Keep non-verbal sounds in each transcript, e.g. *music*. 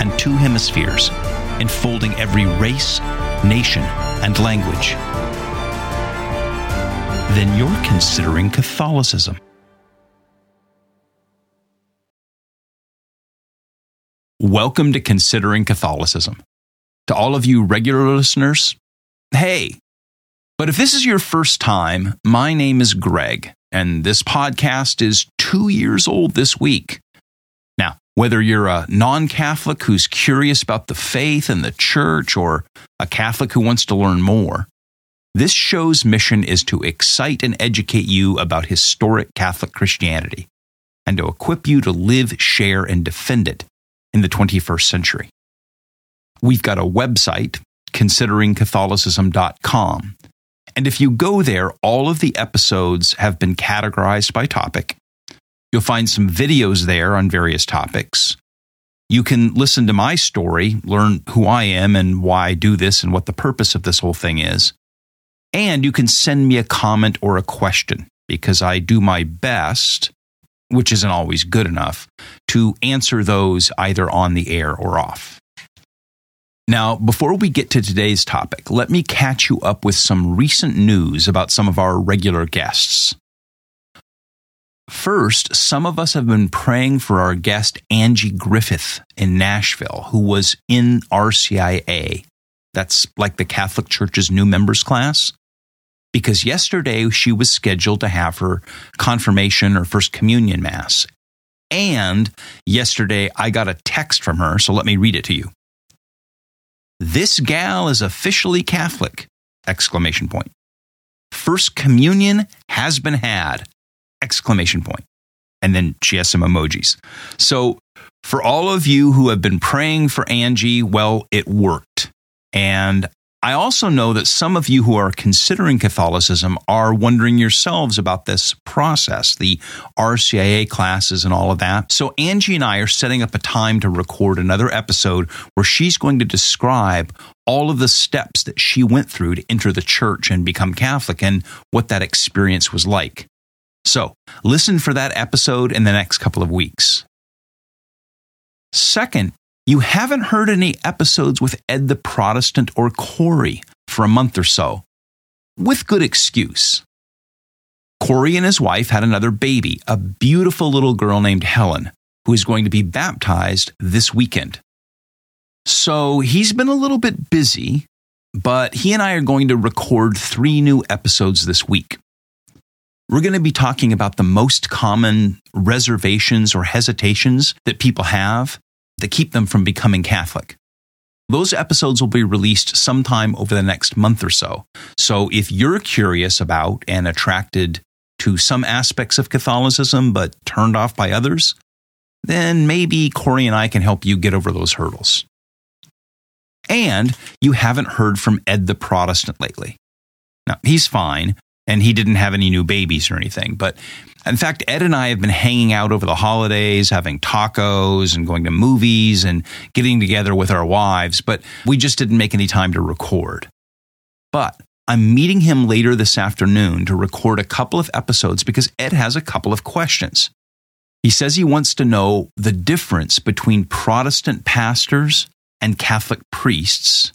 and two hemispheres, enfolding every race, nation, and language, then you're considering Catholicism. Welcome to Considering Catholicism. To all of you regular listeners, hey. But if this is your first time, my name is Greg, and this podcast is two years old this week. Whether you're a non Catholic who's curious about the faith and the church, or a Catholic who wants to learn more, this show's mission is to excite and educate you about historic Catholic Christianity and to equip you to live, share, and defend it in the 21st century. We've got a website, consideringcatholicism.com. And if you go there, all of the episodes have been categorized by topic. You'll find some videos there on various topics. You can listen to my story, learn who I am and why I do this and what the purpose of this whole thing is. And you can send me a comment or a question because I do my best, which isn't always good enough, to answer those either on the air or off. Now, before we get to today's topic, let me catch you up with some recent news about some of our regular guests. First, some of us have been praying for our guest Angie Griffith in Nashville, who was in RCIA. That's like the Catholic Church's new members class. Because yesterday she was scheduled to have her confirmation or first communion mass. And yesterday I got a text from her, so let me read it to you. This gal is officially Catholic! Exclamation point. First communion has been had! Exclamation point. And then she has some emojis. So for all of you who have been praying for Angie, well, it worked. And I also know that some of you who are considering Catholicism are wondering yourselves about this process, the RCIA classes and all of that. So Angie and I are setting up a time to record another episode where she's going to describe all of the steps that she went through to enter the church and become Catholic and what that experience was like. So listen for that episode in the next couple of weeks. Second, you haven't heard any episodes with Ed the Protestant or Corey for a month or so, with good excuse. Corey and his wife had another baby, a beautiful little girl named Helen, who is going to be baptized this weekend. So he's been a little bit busy, but he and I are going to record three new episodes this week. We're going to be talking about the most common reservations or hesitations that people have that keep them from becoming Catholic. Those episodes will be released sometime over the next month or so. So if you're curious about and attracted to some aspects of Catholicism but turned off by others, then maybe Corey and I can help you get over those hurdles. And you haven't heard from Ed the Protestant lately. Now, he's fine, and he didn't have any new babies or anything, but in fact, Ed and I have been hanging out over the holidays, having tacos and going to movies and getting together with our wives, but we just didn't make any time to record. But I'm meeting him later this afternoon to record a couple of episodes because Ed has a couple of questions. He says he wants to know the difference between Protestant pastors and Catholic priests.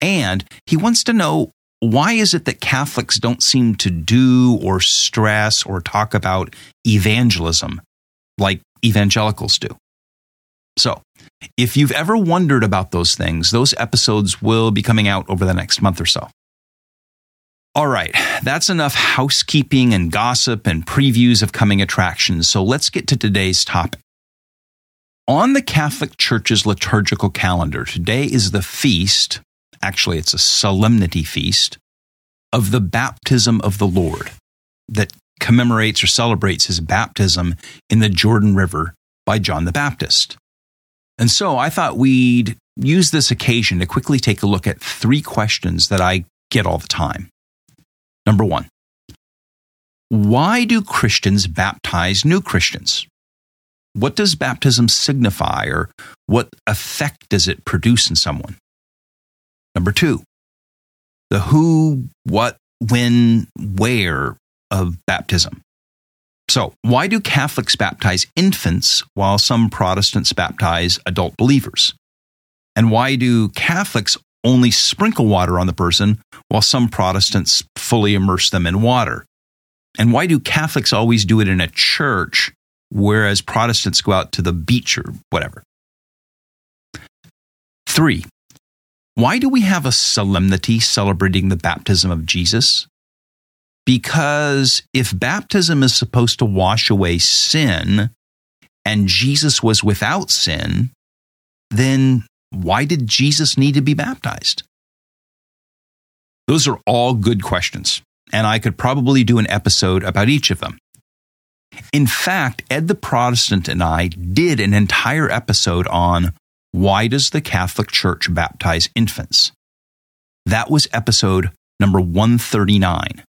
And he wants to know why is it that Catholics don't seem to do or stress or talk about evangelism like evangelicals do? So, if you've ever wondered about those things, those episodes will be coming out over the next month or so. All right, that's enough housekeeping and gossip and previews of coming attractions. So let's get to today's topic. On the Catholic Church's liturgical calendar, today is the feast actually, it's a solemnity feast of the baptism of the Lord that commemorates or celebrates his baptism in the Jordan River by John the Baptist. And so I thought we'd use this occasion to quickly take a look at three questions that I get all the time. Number one, why do Christians baptize new Christians? What does baptism signify or what effect does it produce in someone? Number two, the who, what, when, where of baptism. So, why do Catholics baptize infants while some Protestants baptize adult believers? And why do Catholics only sprinkle water on the person while some Protestants fully immerse them in water? And why do Catholics always do it in a church, whereas Protestants go out to the beach or whatever? Three, why do we have a solemnity celebrating the baptism of Jesus? Because if baptism is supposed to wash away sin and Jesus was without sin, then why did Jesus need to be baptized? Those are all good questions, and I could probably do an episode about each of them. In fact, Ed the Protestant and I did an entire episode on why does the Catholic Church baptize infants? That was episode number 139.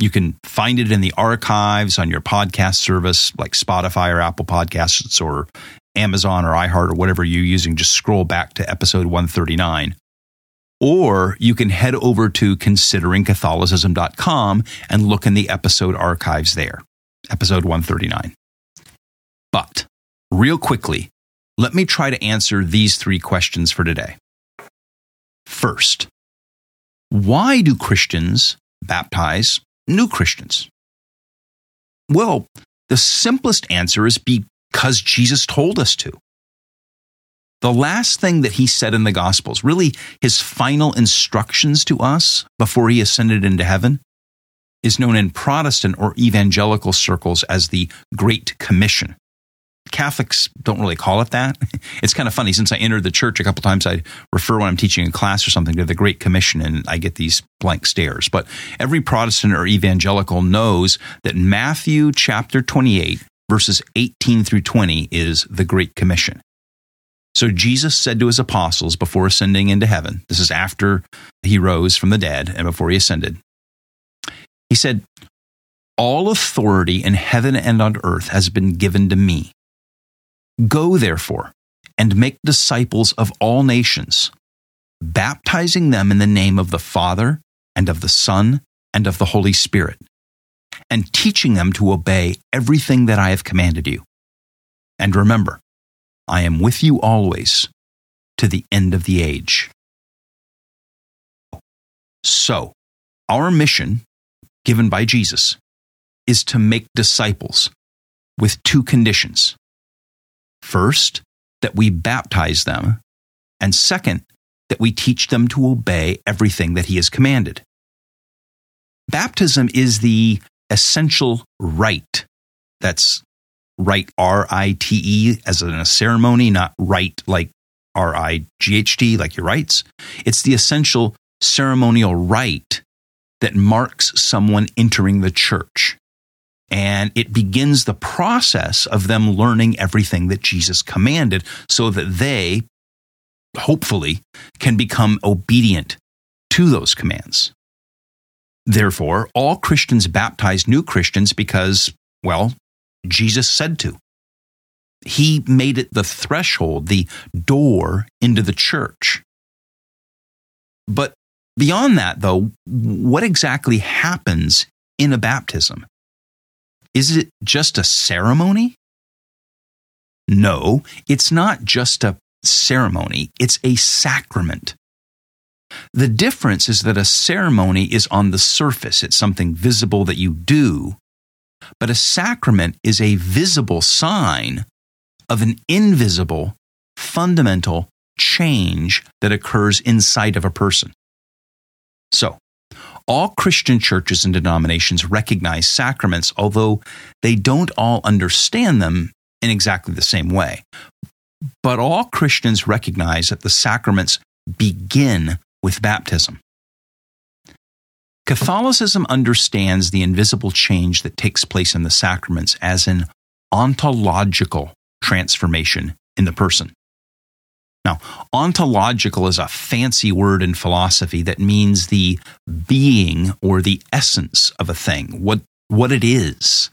You can find it in the archives on your podcast service like Spotify or Apple Podcasts or Amazon or iHeart or whatever you're using. Just scroll back to episode 139. Or you can head over to consideringcatholicism.com and look in the episode archives there, episode 139. But real quickly, let me try to answer these three questions for today. First, why do Christians baptize new Christians? Well, the simplest answer is because Jesus told us to. The last thing that he said in the Gospels, really his final instructions to us before he ascended into heaven, is known in Protestant or evangelical circles as the Great Commission. Catholics don't really call it that. *laughs* It's kind of funny. Since I entered the church a couple times, I refer when I'm teaching a class or something to the Great Commission, and I get these blank stares. But every Protestant or evangelical knows that Matthew chapter 28, verses 18 through 20, is the Great Commission. So Jesus said to his apostles before ascending into heaven, this is after he rose from the dead and before he ascended, he said, All authority in heaven and on earth has been given to me. Go, therefore, and make disciples of all nations, baptizing them in the name of the Father, and of the Son, and of the Holy Spirit, and teaching them to obey everything that I have commanded you. And remember, I am with you always to the end of the age. So, our mission, given by Jesus, is to make disciples with two conditions. First, that we baptize them, and second, that we teach them to obey everything that He has commanded. Baptism is the essential rite. That's right, R I T E as in a ceremony, not right like R I G H T, like your rights. It's the essential ceremonial rite that marks someone entering the church. And it begins the process of them learning everything that Jesus commanded so that they, hopefully, can become obedient to those commands. Therefore, all Christians baptize new Christians because, well, Jesus said to. He made it the threshold, the door into the church. But beyond that, though, what exactly happens in a baptism? Is it just a ceremony? No, it's not just a ceremony, it's a sacrament. The difference is that a ceremony is on the surface, it's something visible that you do, but a sacrament is a visible sign of an invisible, fundamental change that occurs inside of a person. So, all Christian churches and denominations recognize sacraments, although they don't all understand them in exactly the same way. But all Christians recognize that the sacraments begin with baptism. Catholicism understands the invisible change that takes place in the sacraments as an ontological transformation in the person. Now, ontological is a fancy word in philosophy that means the being or the essence of a thing, what, what it is.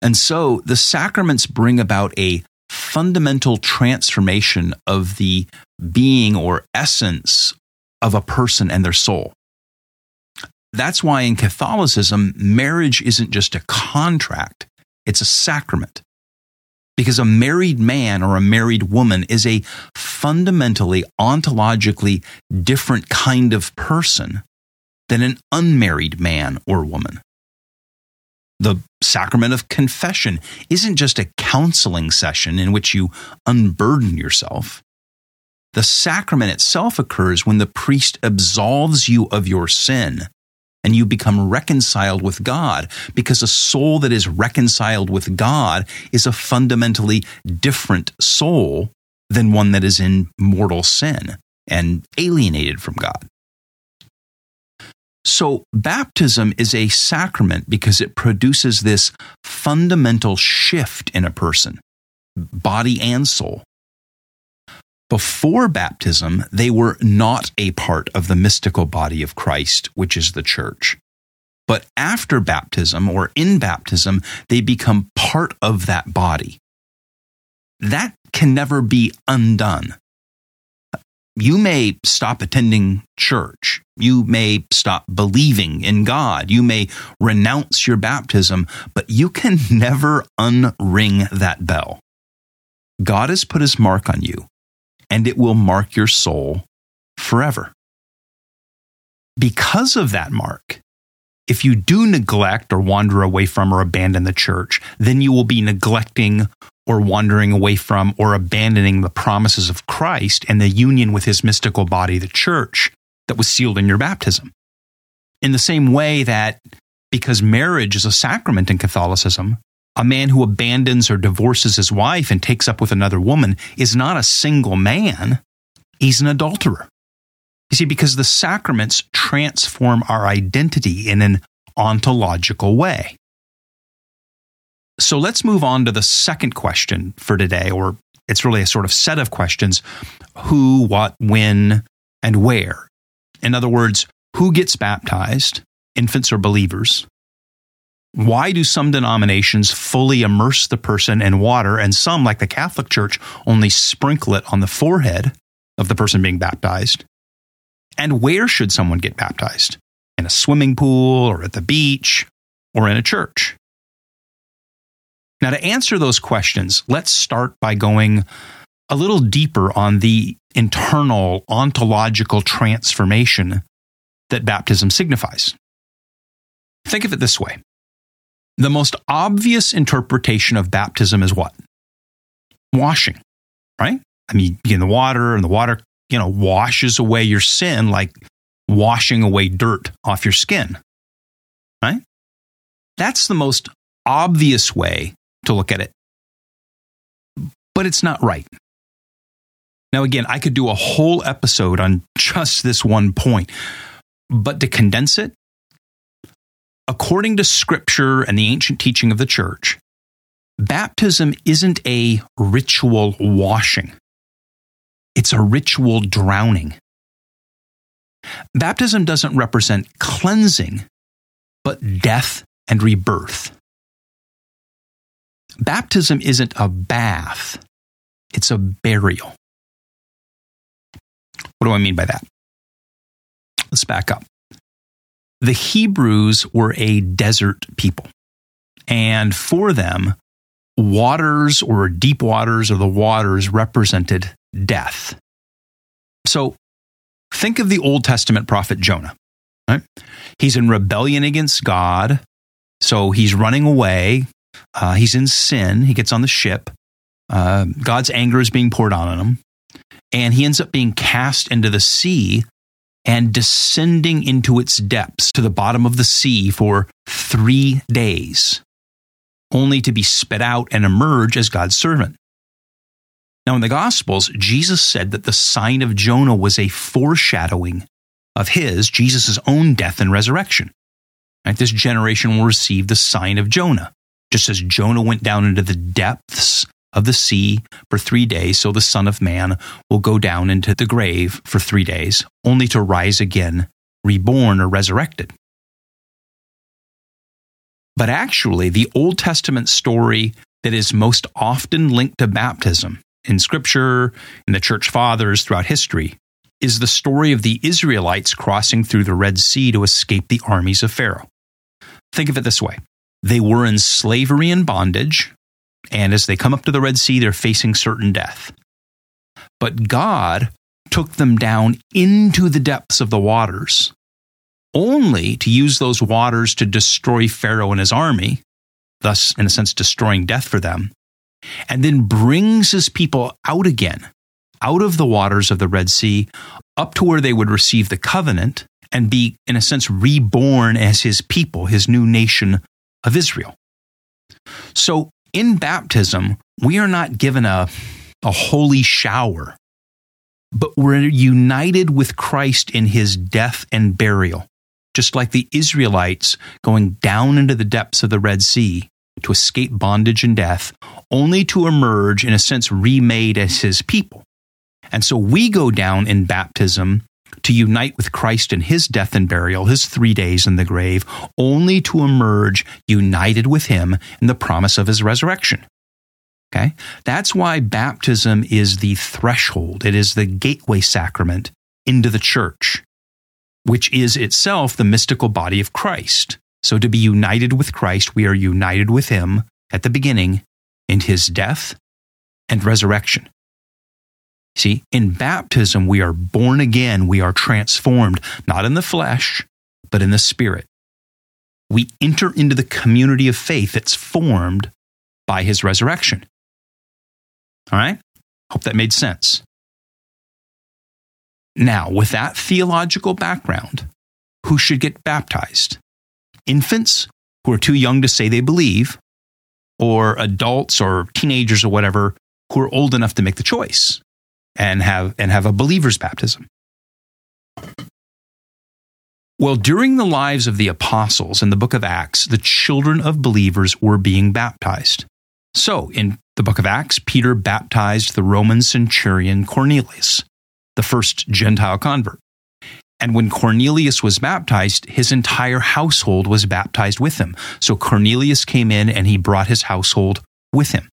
And so the sacraments bring about a fundamental transformation of the being or essence of a person and their soul. That's why in Catholicism, marriage isn't just a contract, it's a sacrament. Because a married man or a married woman is a fundamentally, ontologically different kind of person than an unmarried man or woman. The sacrament of confession isn't just a counseling session in which you unburden yourself. The sacrament itself occurs when the priest absolves you of your sin and you become reconciled with God because a soul that is reconciled with God is a fundamentally different soul than one that is in mortal sin and alienated from God. So, baptism is a sacrament because it produces this fundamental shift in a person, body and soul. Before baptism, they were not a part of the mystical body of Christ, which is the church. But after baptism or in baptism, they become part of that body. That can never be undone you may stop attending church. You may stop believing in God. You may renounce your baptism, but you can *laughs* never unring that bell. God has put his mark on you, and it will mark your soul forever. Because of that mark, if you do neglect or wander away from or abandon the church, then you will be neglecting or wandering away from or abandoning the promises of Christ and the union with his mystical body, the church, that was sealed in your baptism. In the same way that because marriage is a sacrament in Catholicism, a man who abandons or divorces his wife and takes up with another woman is not a single man, he's an adulterer. You see, because the sacraments transform our identity in an ontological way. So let's move on to the second question for today, or it's really a sort of set of questions who, what, when, and where. In other words, who gets baptized, infants or believers? Why do some denominations fully immerse the person in water and some, like the Catholic Church, only sprinkle it on the forehead of the person being baptized? And where should someone get baptized? In a swimming pool or at the beach or in a church? Now, to answer those questions, let's start by going a little deeper on the internal ontological transformation that baptism signifies. Think of it this way the most obvious interpretation of baptism is what? Washing, right? I mean, you get in the water and the water, you know, washes away your sin like washing away dirt off your skin, right? That's the most obvious way to look at it. But it's not right. Now, again, I could do a whole episode on just this one point, but to condense it, according to scripture and the ancient teaching of the church, baptism isn't a ritual washing, it's a ritual drowning. Baptism doesn't represent cleansing, but death and rebirth. Baptism isn't a bath, it's a burial. What do I mean by that? Let's back up. The Hebrews were a desert people, and for them, waters or deep waters or the waters represented death. So think of the Old Testament prophet Jonah. Right? He's in rebellion against God, so he's running away. Uh, he's in sin. He gets on the ship. Uh, God's anger is being poured on him. And he ends up being cast into the sea and descending into its depths to the bottom of the sea for three days, only to be spit out and emerge as God's servant. Now, in the Gospels, Jesus said that the sign of Jonah was a foreshadowing of his, Jesus' own death and resurrection. Right? This generation will receive the sign of Jonah just as Jonah went down into the depths of the sea for three days, so the Son of Man will go down into the grave for three days, only to rise again, reborn or resurrected. But actually, the Old Testament story that is most often linked to baptism in Scripture, in the church fathers throughout history, is the story of the Israelites crossing through the Red Sea to escape the armies of Pharaoh. Think of it this way they were in slavery and bondage, and as they come up to the Red Sea, they're facing certain death. But God took them down into the depths of the waters, only to use those waters to destroy Pharaoh and his army, thus, in a sense, destroying death for them, and then brings his people out again, out of the waters of the Red Sea, up to where they would receive the covenant and be, in a sense, reborn as his people, his new nation of Israel. So in baptism, we are not given a, a holy shower, but we're united with Christ in his death and burial, just like the Israelites going down into the depths of the Red Sea to escape bondage and death, only to emerge, in a sense, remade as his people. And so we go down in baptism to unite with Christ in his death and burial, his three days in the grave, only to emerge united with him in the promise of his resurrection. Okay? That's why baptism is the threshold, it is the gateway sacrament into the church, which is itself the mystical body of Christ. So to be united with Christ, we are united with him at the beginning in his death and resurrection. See, in baptism, we are born again, we are transformed, not in the flesh, but in the spirit. We enter into the community of faith that's formed by his resurrection. All right? Hope that made sense. Now, with that theological background, who should get baptized? Infants who are too young to say they believe, or adults or teenagers or whatever who are old enough to make the choice and have and have a believer's baptism. Well, during the lives of the apostles in the book of Acts, the children of believers were being baptized. So, in the book of Acts, Peter baptized the Roman centurion Cornelius, the first Gentile convert. And when Cornelius was baptized, his entire household was baptized with him. So Cornelius came in and he brought his household with him.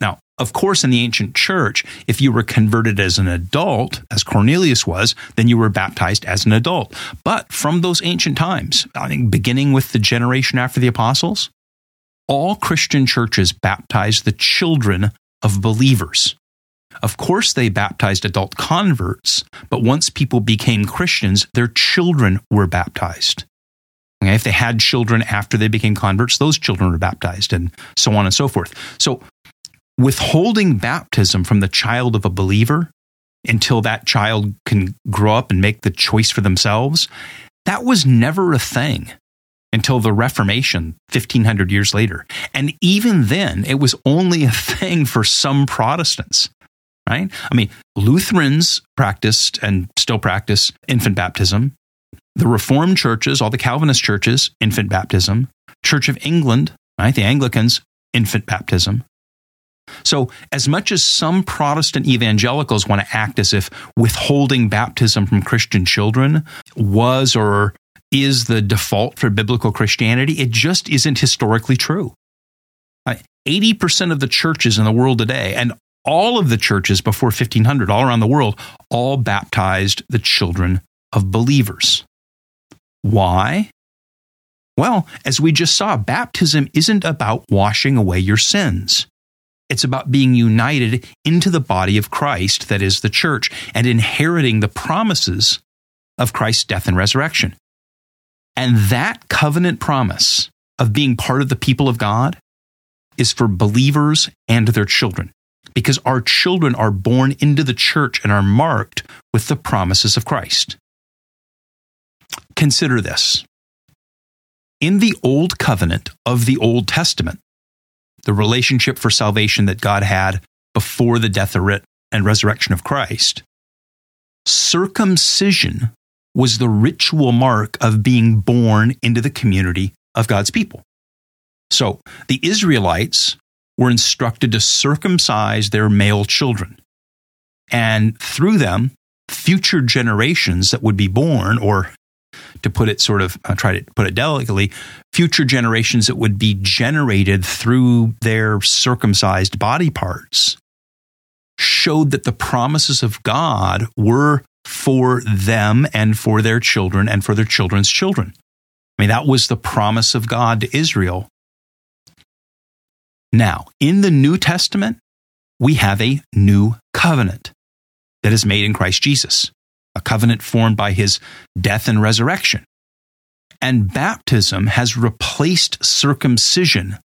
Now, of course, in the ancient church, if you were converted as an adult, as Cornelius was, then you were baptized as an adult. But from those ancient times, I think beginning with the generation after the apostles, all Christian churches baptized the children of believers. Of course, they baptized adult converts, but once people became Christians, their children were baptized. Okay, if they had children after they became converts, those children were baptized, and so on and so forth. So withholding baptism from the child of a believer until that child can grow up and make the choice for themselves, that was never a thing until the Reformation 1500 years later. And even then, it was only a thing for some Protestants, right? I mean, Lutherans practiced and still practice infant baptism. The Reformed churches, all the Calvinist churches, infant baptism. Church of England, right? The Anglicans, infant baptism. So, as much as some Protestant evangelicals want to act as if withholding baptism from Christian children was or is the default for biblical Christianity, it just isn't historically true. Uh, 80% of the churches in the world today, and all of the churches before 1500 all around the world, all baptized the children of believers. Why? Well, as we just saw, baptism isn't about washing away your sins. It's about being united into the body of Christ, that is the church, and inheriting the promises of Christ's death and resurrection. And that covenant promise of being part of the people of God is for believers and their children, because our children are born into the church and are marked with the promises of Christ. Consider this. In the Old Covenant of the Old Testament, the relationship for salvation that God had before the death and resurrection of Christ, circumcision was the ritual mark of being born into the community of God's people. So the Israelites were instructed to circumcise their male children. And through them, future generations that would be born, or to put it sort of, uh, try to put it delicately, future generations that would be generated through their circumcised body parts showed that the promises of God were for them and for their children and for their children's children. I mean, that was the promise of God to Israel. Now, in the New Testament, we have a new covenant that is made in Christ Jesus, a covenant formed by his death and resurrection. And baptism has replaced circumcision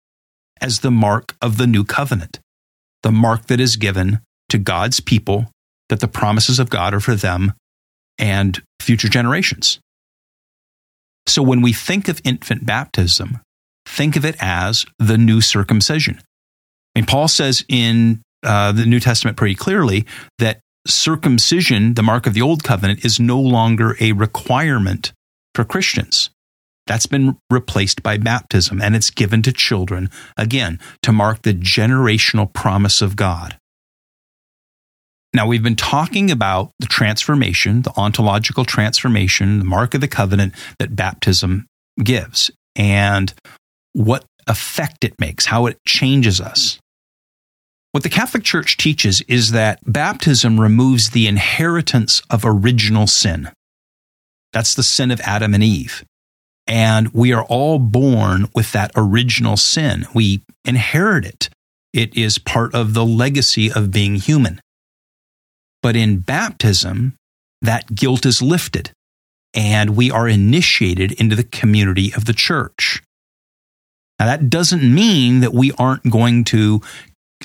as the mark of the new covenant, the mark that is given to God's people that the promises of God are for them and future generations. So when we think of infant baptism, think of it as the new circumcision. I mean, Paul says in uh, the New Testament pretty clearly that circumcision, the mark of the old covenant, is no longer a requirement for Christians. That's been replaced by baptism, and it's given to children, again, to mark the generational promise of God. Now, we've been talking about the transformation, the ontological transformation, the mark of the covenant that baptism gives, and what effect it makes, how it changes us. What the Catholic Church teaches is that baptism removes the inheritance of original sin. That's the sin of Adam and Eve. And we are all born with that original sin. We inherit it. It is part of the legacy of being human. But in baptism, that guilt is lifted and we are initiated into the community of the church. Now, that doesn't mean that we aren't going to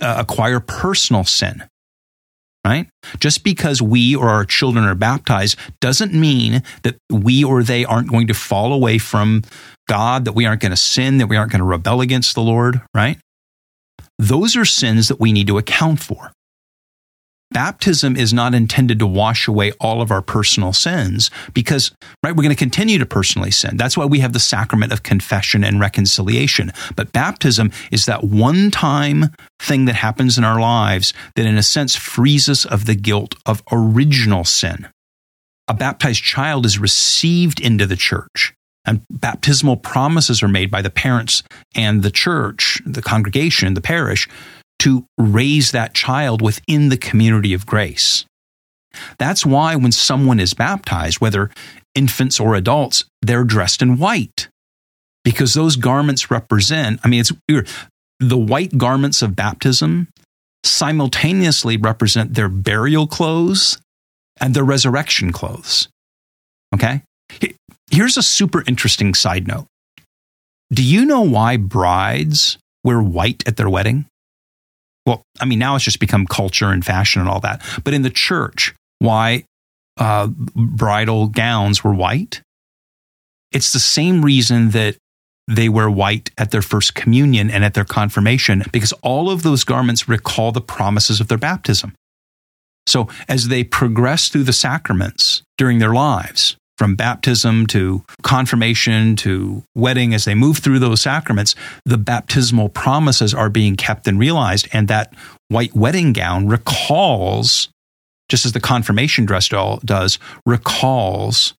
uh, acquire personal sin, right? Just because we or our children are baptized doesn't mean that we or they aren't going to fall away from God, that we aren't going to sin, that we aren't going to rebel against the Lord, right? Those are sins that we need to account for. Baptism is not intended to wash away all of our personal sins because, right, we're going to continue to personally sin. That's why we have the sacrament of confession and reconciliation. But baptism is that one time thing that happens in our lives that, in a sense, frees us of the guilt of original sin. A baptized child is received into the church and baptismal promises are made by the parents and the church, the congregation, the parish to raise that child within the community of grace. That's why when someone is baptized, whether infants or adults, they're dressed in white because those garments represent, I mean, it's the white garments of baptism simultaneously represent their burial clothes and their resurrection clothes. Okay? Here's a super interesting side note. Do you know why brides wear white at their wedding? Well, I mean, now it's just become culture and fashion and all that. But in the church, why uh, bridal gowns were white? It's the same reason that they wear white at their first communion and at their confirmation, because all of those garments recall the promises of their baptism. So as they progress through the sacraments during their lives, from baptism to confirmation to wedding, as they move through those sacraments, the baptismal promises are being kept and realized. And that white wedding gown recalls, just as the confirmation dress does, recalls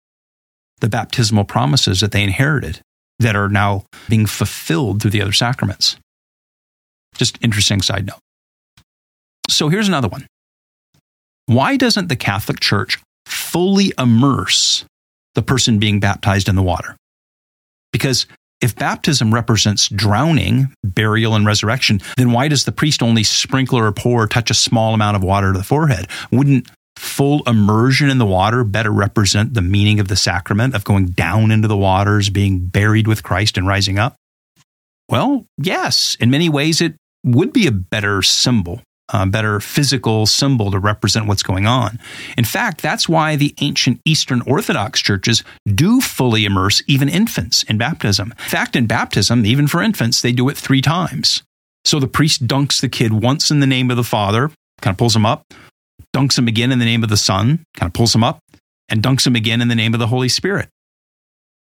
the baptismal promises that they inherited that are now being fulfilled through the other sacraments. Just interesting side note. So here's another one. Why doesn't the Catholic Church fully immerse the person being baptized in the water. Because if baptism represents drowning, burial, and resurrection, then why does the priest only sprinkle or pour or touch a small amount of water to the forehead? Wouldn't full immersion in the water better represent the meaning of the sacrament of going down into the waters, being buried with Christ, and rising up? Well, yes, in many ways it would be a better symbol uh, better physical symbol to represent what's going on. In fact, that's why the ancient Eastern Orthodox churches do fully immerse even infants in baptism. In fact, in baptism, even for infants, they do it three times. So the priest dunks the kid once in the name of the Father, kind of pulls him up, dunks him again in the name of the Son, kind of pulls him up, and dunks him again in the name of the Holy Spirit.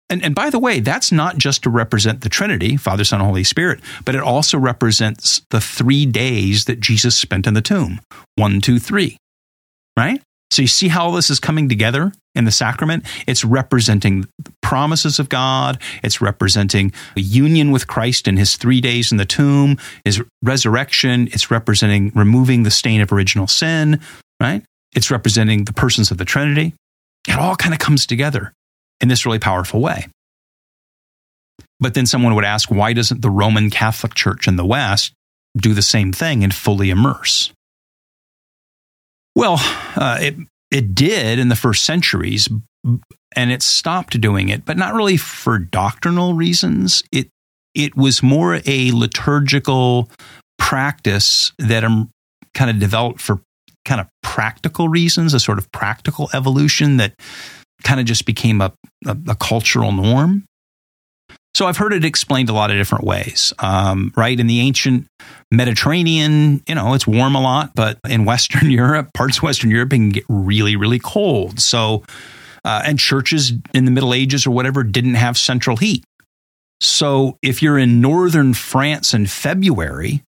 And, and by the way, that's not just to represent the Trinity, Father, Son, Holy Spirit, but it also represents the three days that Jesus spent in the tomb one, two, three. Right? So you see how all this is coming together in the sacrament? It's representing the promises of God. It's representing a union with Christ in his three days in the tomb, his resurrection. It's representing removing the stain of original sin, right? It's representing the persons of the Trinity. It all kind of comes together in this really powerful way. But then someone would ask, why doesn't the Roman Catholic Church in the West do the same thing and fully immerse? Well, uh, it, it did in the first centuries, and it stopped doing it, but not really for doctrinal reasons. It, it was more a liturgical practice that um, kind of developed for kind of practical reasons, a sort of practical evolution that kind of just became a, a, a cultural norm. So I've heard it explained a lot of different ways, um, right? In the ancient Mediterranean, you know, it's warm a lot, but in Western *laughs* Europe, parts of Western Europe, can get really, really cold. So, uh, and churches in the Middle Ages or whatever didn't have central heat. So if you're in northern France in February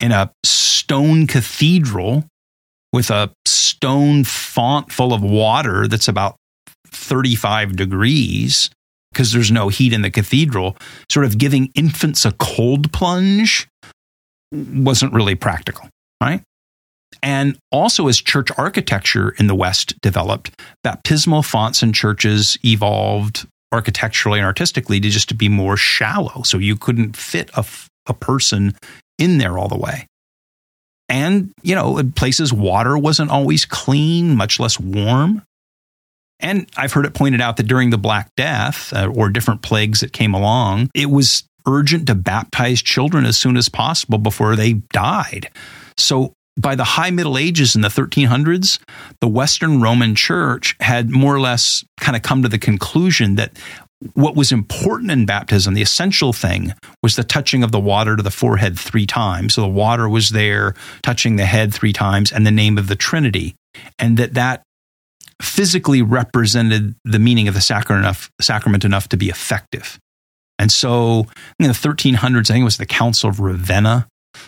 in a stone cathedral with a stone font full of water that's about 35 degrees because there's no heat in the cathedral, sort of giving infants a cold plunge wasn't really practical, right? And also, as church architecture in the West developed, baptismal fonts in churches evolved architecturally and artistically to just to be more shallow. So you couldn't fit a, a person in there all the way. And, you know, in places water wasn't always clean, much less warm. And I've heard it pointed out that during the Black Death uh, or different plagues that came along, it was urgent to baptize children as soon as possible before they died. So by the high Middle Ages in the 1300s, the Western Roman Church had more or less kind of come to the conclusion that what was important in baptism, the essential thing, was the touching of the water to the forehead three times. So the water was there, touching the head three times, and the name of the Trinity. And that that physically represented the meaning of the sacrament enough, sacrament enough to be effective. And so in the 1300s, I think it was the Council of Ravenna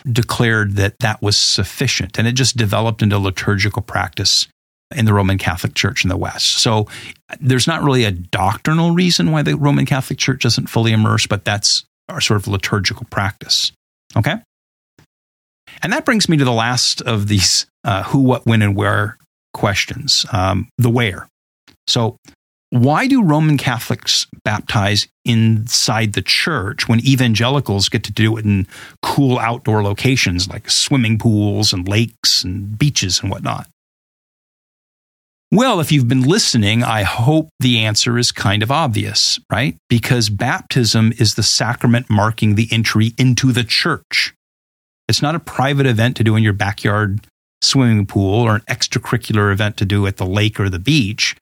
declared that that was sufficient. And it just developed into liturgical practice in the Roman Catholic Church in the West. So there's not really a doctrinal reason why the Roman Catholic Church doesn't fully immerse, but that's our sort of liturgical practice. Okay? And that brings me to the last of these uh, who, what, when, and where questions um, the where. So, why do Roman Catholics baptize inside the church when evangelicals get to do it in cool outdoor locations like swimming pools and lakes and beaches and whatnot? Well, if you've been listening, I hope the answer is kind of obvious, right? Because baptism is the sacrament marking the entry into the church. It's not a private event to do in your backyard swimming pool or an extracurricular event to do at the lake or the beach.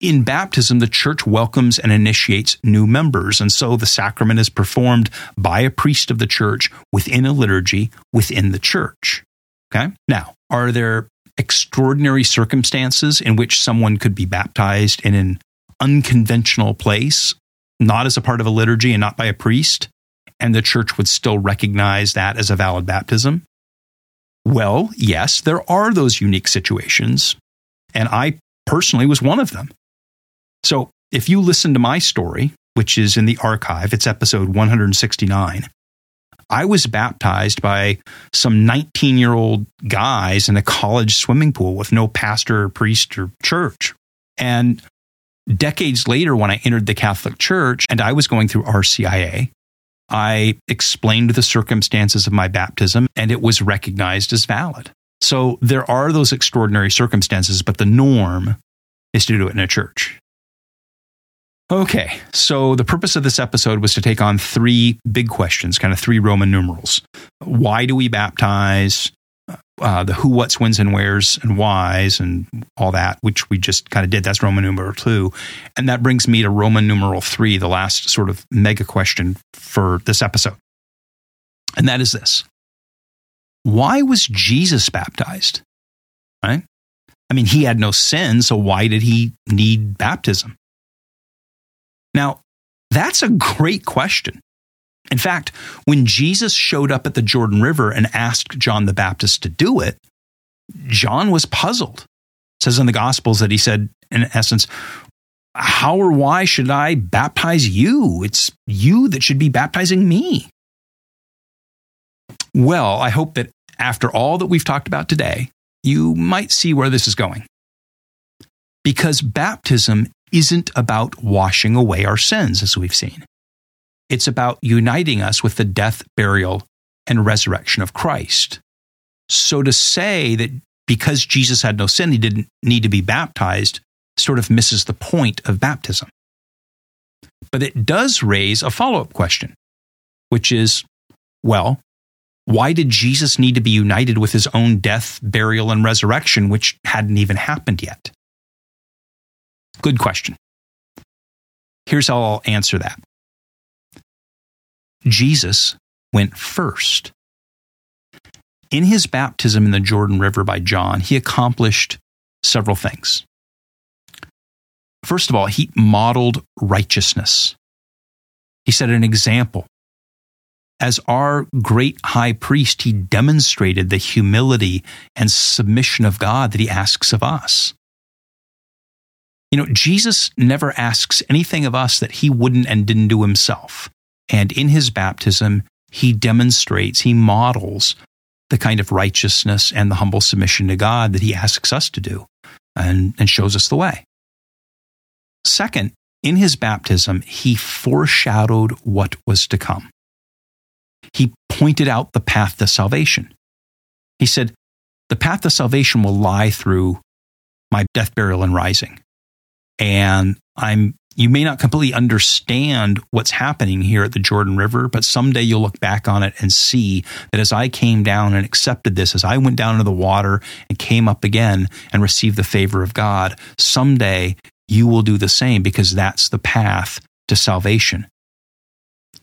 In baptism, the church welcomes and initiates new members. And so the sacrament is performed by a priest of the church within a liturgy within the church. Okay. Now, are there extraordinary circumstances in which someone could be baptized in an unconventional place, not as a part of a liturgy and not by a priest, and the church would still recognize that as a valid baptism? Well, yes, there are those unique situations. And I personally was one of them. So if you listen to my story, which is in the archive, it's episode 169. I was baptized by some 19 year old guys in a college swimming pool with no pastor or priest or church. And decades later, when I entered the Catholic Church and I was going through RCIA, I explained the circumstances of my baptism and it was recognized as valid. So there are those extraordinary circumstances, but the norm is to do it in a church. Okay, so the purpose of this episode was to take on three big questions, kind of three Roman numerals. Why do we baptize? Uh, the who, what's, whens, and wheres, and whys, and all that, which we just kind of did. That's Roman numeral two. And that brings me to Roman numeral three, the last sort of mega question for this episode. And that is this Why was Jesus baptized? Right? I mean, he had no sin, so why did he need baptism? Now, that's a great question. In fact, when Jesus showed up at the Jordan River and asked John the Baptist to do it, John was puzzled. It says in the Gospels that he said, in essence, How or why should I baptize you? It's you that should be baptizing me. Well, I hope that after all that we've talked about today, you might see where this is going. Because baptism isn't about washing away our sins, as we've seen. It's about uniting us with the death, burial, and resurrection of Christ. So to say that because Jesus had no sin, he didn't need to be baptized sort of misses the point of baptism. But it does raise a follow up question, which is well, why did Jesus need to be united with his own death, burial, and resurrection, which hadn't even happened yet? Good question. Here's how I'll answer that Jesus went first. In his baptism in the Jordan River by John, he accomplished several things. First of all, he modeled righteousness. He set an example as our great high priest, he demonstrated the humility and submission of God that he asks of us. You know, Jesus never asks anything of us that he wouldn't and didn't do himself. And in his baptism, he demonstrates, he models the kind of righteousness and the humble submission to God that he asks us to do and, and shows us the way. Second, in his baptism, he foreshadowed what was to come he pointed out the path to salvation. He said, The path to salvation will lie through my death, burial, and rising. And I'm you may not completely understand what's happening here at the Jordan River, but someday you'll look back on it and see that as I came down and accepted this, as I went down into the water and came up again and received the favor of God, someday you will do the same because that's the path to salvation.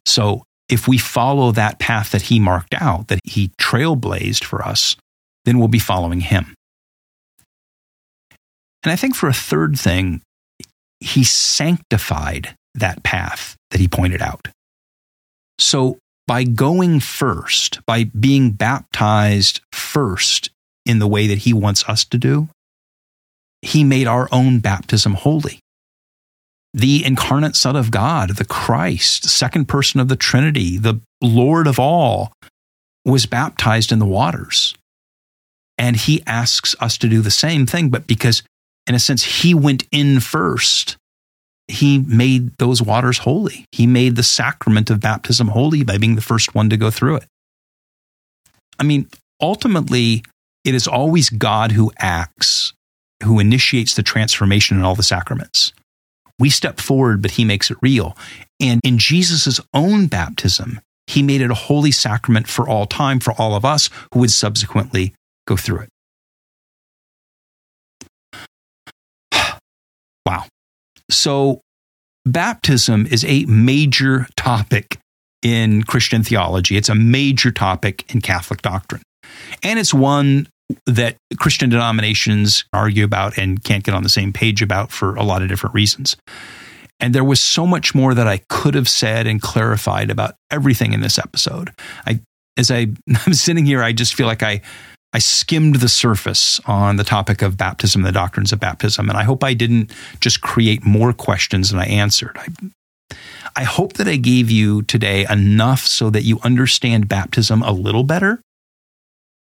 So if we follow that path that he marked out, that he trailblazed for us, then we'll be following him. And I think for a third thing, he sanctified that path that he pointed out. So by going first, by being baptized first in the way that he wants us to do, he made our own baptism holy the incarnate Son of God, the Christ, second person of the Trinity, the Lord of all, was baptized in the waters. And he asks us to do the same thing, but because, in a sense, he went in first, he made those waters holy. He made the sacrament of baptism holy by being the first one to go through it. I mean, ultimately, it is always God who acts, who initiates the transformation in all the sacraments. We step forward, but he makes it real. And in Jesus' own baptism, he made it a holy sacrament for all time for all of us who would subsequently go through it. So, baptism is a major topic in Christian theology. It's a major topic in Catholic doctrine. And it's one that Christian denominations argue about and can't get on the same page about for a lot of different reasons. And there was so much more that I could have said and clarified about everything in this episode. I, as I, *laughs* I'm sitting here, I just feel like I, I skimmed the surface on the topic of baptism, the doctrines of baptism, and I hope I didn't just create more questions than I answered. I, I hope that I gave you today enough so that you understand baptism a little better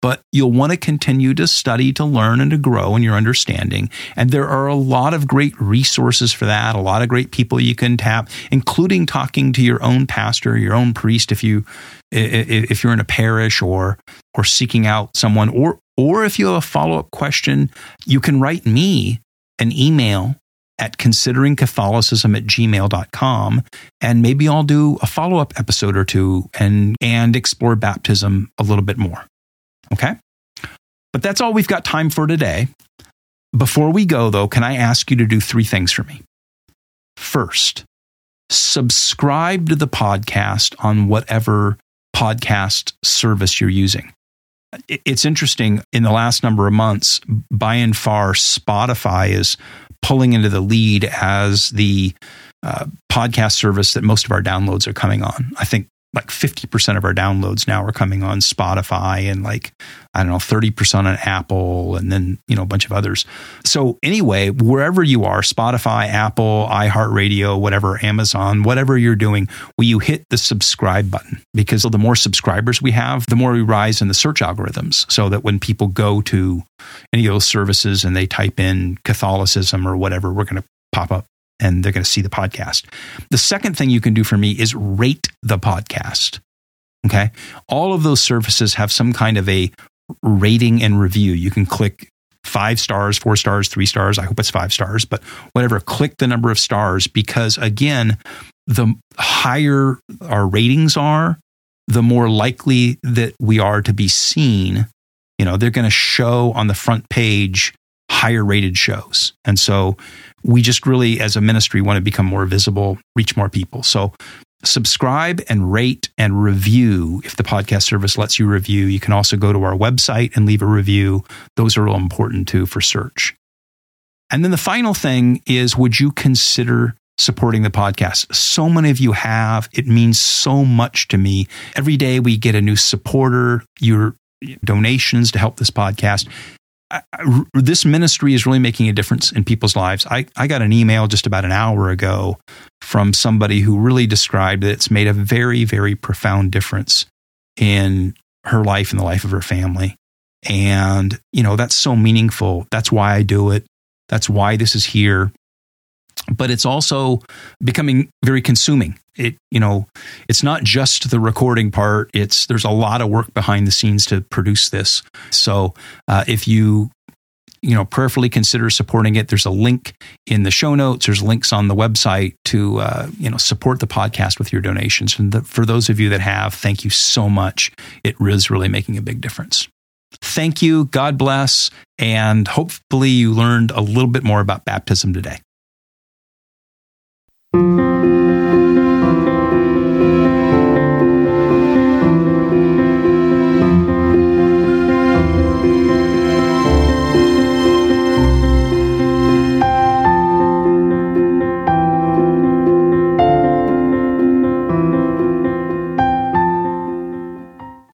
but you'll want to continue to study, to learn, and to grow in your understanding. And there are a lot of great resources for that, a lot of great people you can tap, including talking to your own pastor, your own priest, if you if you're in a parish or or seeking out someone, or or if you have a follow up question, you can write me an email at consideringcatholicism at gmail.com and maybe I'll do a follow up episode or two and and explore baptism a little bit more. Okay. But that's all we've got time for today. Before we go, though, can I ask you to do three things for me? First, subscribe to the podcast on whatever podcast service you're using. It's interesting, in the last number of months, by and far, Spotify is pulling into the lead as the uh, podcast service that most of our downloads are coming on. I think like 50% of our downloads now are coming on Spotify and like, I don't know, 30% on Apple and then, you know, a bunch of others. So, anyway, wherever you are, Spotify, Apple, iHeartRadio, whatever, Amazon, whatever you're doing, will you hit the subscribe button? Because the more subscribers we have, the more we rise in the search algorithms. So that when people go to any of those services and they type in Catholicism or whatever, we're going to pop up and they're going to see the podcast. The second thing you can do for me is rate the podcast. Okay. All of those services have some kind of a rating and review. You can click five stars, four stars, three stars. I hope it's five stars, but whatever. Click the number of stars because, again, the higher our ratings are, the more likely that we are to be seen. You know, they're going to show on the front page higher rated shows. And so we just really, as a ministry, want to become more visible, reach more people. So subscribe and rate and review if the podcast service lets you review. You can also go to our website and leave a review. Those are all important too for search. And then the final thing is would you consider supporting the podcast? So many of you have. It means so much to me. Every day we get a new supporter, your donations to help this podcast. I, this ministry is really making a difference in people's lives. I, I got an email just about an hour ago from somebody who really described that it's made a very, very profound difference in her life and the life of her family. And, you know, that's so meaningful. That's why I do it. That's why this is here. But it's also becoming very consuming. It, you know, it's not just the recording part. It's there's a lot of work behind the scenes to produce this. So uh, if you you know prayerfully consider supporting it there's a link in the show notes. There's links on the website to uh, you know support the podcast with your donations. And the, for those of you that have thank you so much. It is really making a big difference. Thank you. God bless. And hopefully you learned a little bit more about baptism today